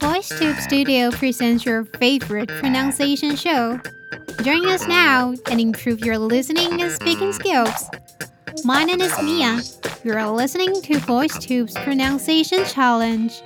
VoiceTube Studio presents your favorite pronunciation show. Join us now and improve your listening and speaking skills. My name is Mia. You are listening to VoiceTube's Pronunciation Challenge.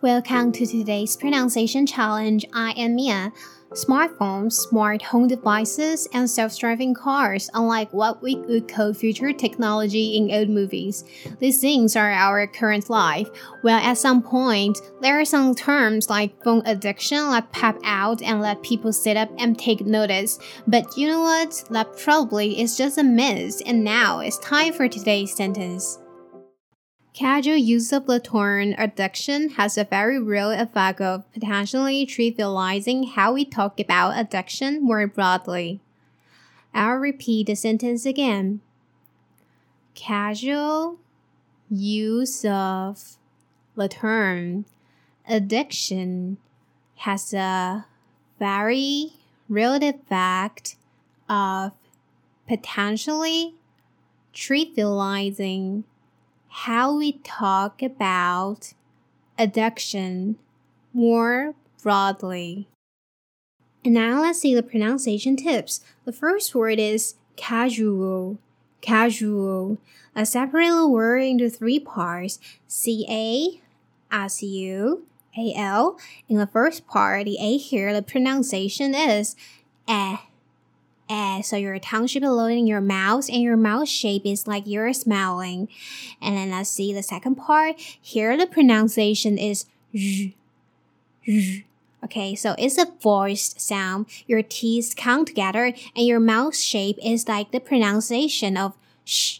Welcome to today's pronunciation challenge. I am Mia. Smartphones, smart home devices, and self driving cars, unlike what we would call future technology in old movies. These things are our current life. Well, at some point, there are some terms like phone addiction that pop out and let people sit up and take notice. But you know what? That probably is just a myth, and now it's time for today's sentence. Casual use of the term addiction has a very real effect of potentially trivializing how we talk about addiction more broadly. I'll repeat the sentence again. Casual use of the term addiction has a very real effect of potentially trivializing how we talk about addiction more broadly. And now let's see the pronunciation tips. The first word is casual. Casual. Let's separate the word into three parts C A S U A L. In the first part, the A here, the pronunciation is eh So your tongue should be loading your mouth and your mouth shape is like you're smiling. And then let's see the second part. Here the pronunciation is z, z. Okay, so it's a voiced sound. Your teeth come together and your mouth shape is like the pronunciation of sh,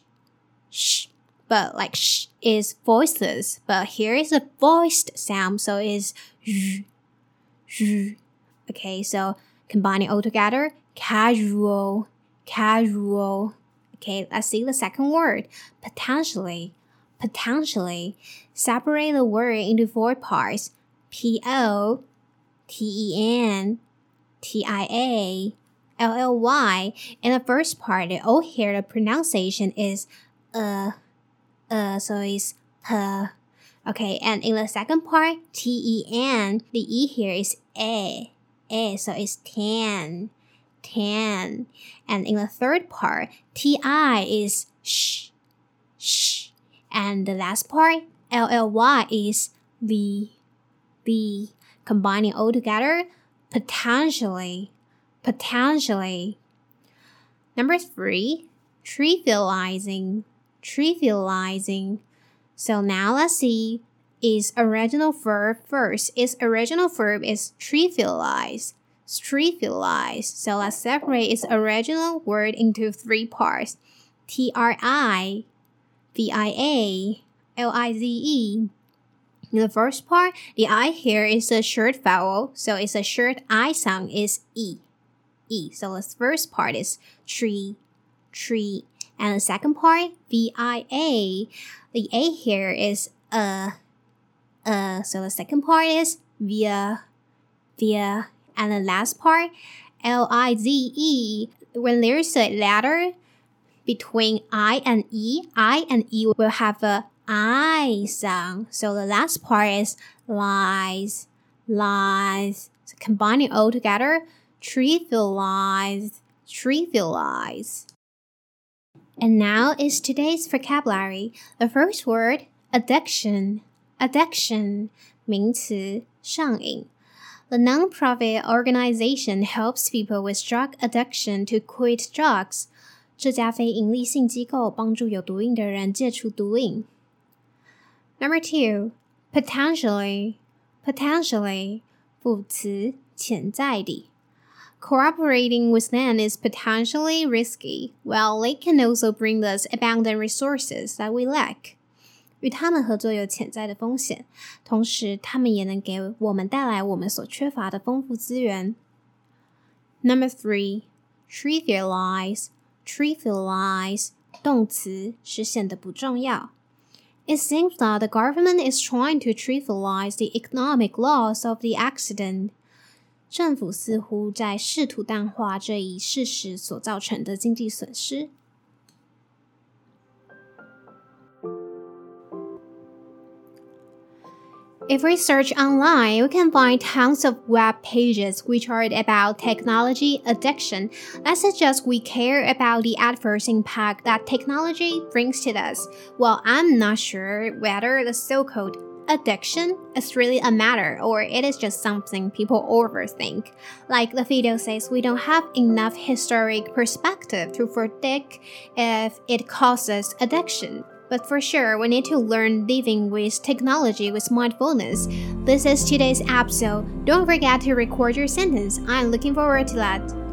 sh. But like sh is voiceless. But here is a voiced sound, so it's z, z. Okay, so combining all together, casual, casual. Okay, let's see the second word. Potentially, potentially. Separate the word into four parts. P O T E N T I A L L Y. In the first part, the O here, the pronunciation is uh, uh, so it's p. Okay, and in the second part, T E N, the E here is A, A, so it's tan tan. And in the third part, ti is sh, sh. And the last part, lly is the, the. Combining all together, potentially, potentially. Number three, trivializing, trivializing. So now let's see its original verb first. Its original verb is trivialize trivialize. So let's separate its original word into three parts. T R I V I A L I Z E. In the first part, the I here is a short vowel, so it's a short I sound is E. E. So the first part is tree, tree. And the second part, V I A, the A here is a, uh. So the second part is via, via. And the last part, L I Z E, when there's a letter between I and E, I and E will have a I sound. So the last part is lies, lies. So combining all together, trivialize, trivialize. And now is today's vocabulary. The first word, addiction, addiction, 名词，上瘾。 the nonprofit organization helps people with drug addiction to quit drugs. 这家非营利性机构帮助有毒瘾的人戒除毒瘾。Number two, potentially, potentially 副词潜在的。Cooperating with them is potentially risky, while they can also bring us abundant resources that we lack. 与他们合作有潜在的风险，同时他们也能给我们带来我们所缺乏的丰富资源。Number three, trivialize, trivialize 动词是显得不重要。It seems that the government is trying to trivialize the economic loss of the accident. 政府似乎在试图淡化这一事实所造成的经济损失。If we search online, we can find tons of web pages which are about technology addiction that suggest we care about the adverse impact that technology brings to us. Well, I'm not sure whether the so called addiction is really a matter or it is just something people overthink. Like the video says, we don't have enough historic perspective to predict if it causes addiction. But for sure, we need to learn living with technology with mindfulness. This is today's episode. Don't forget to record your sentence. I'm looking forward to that.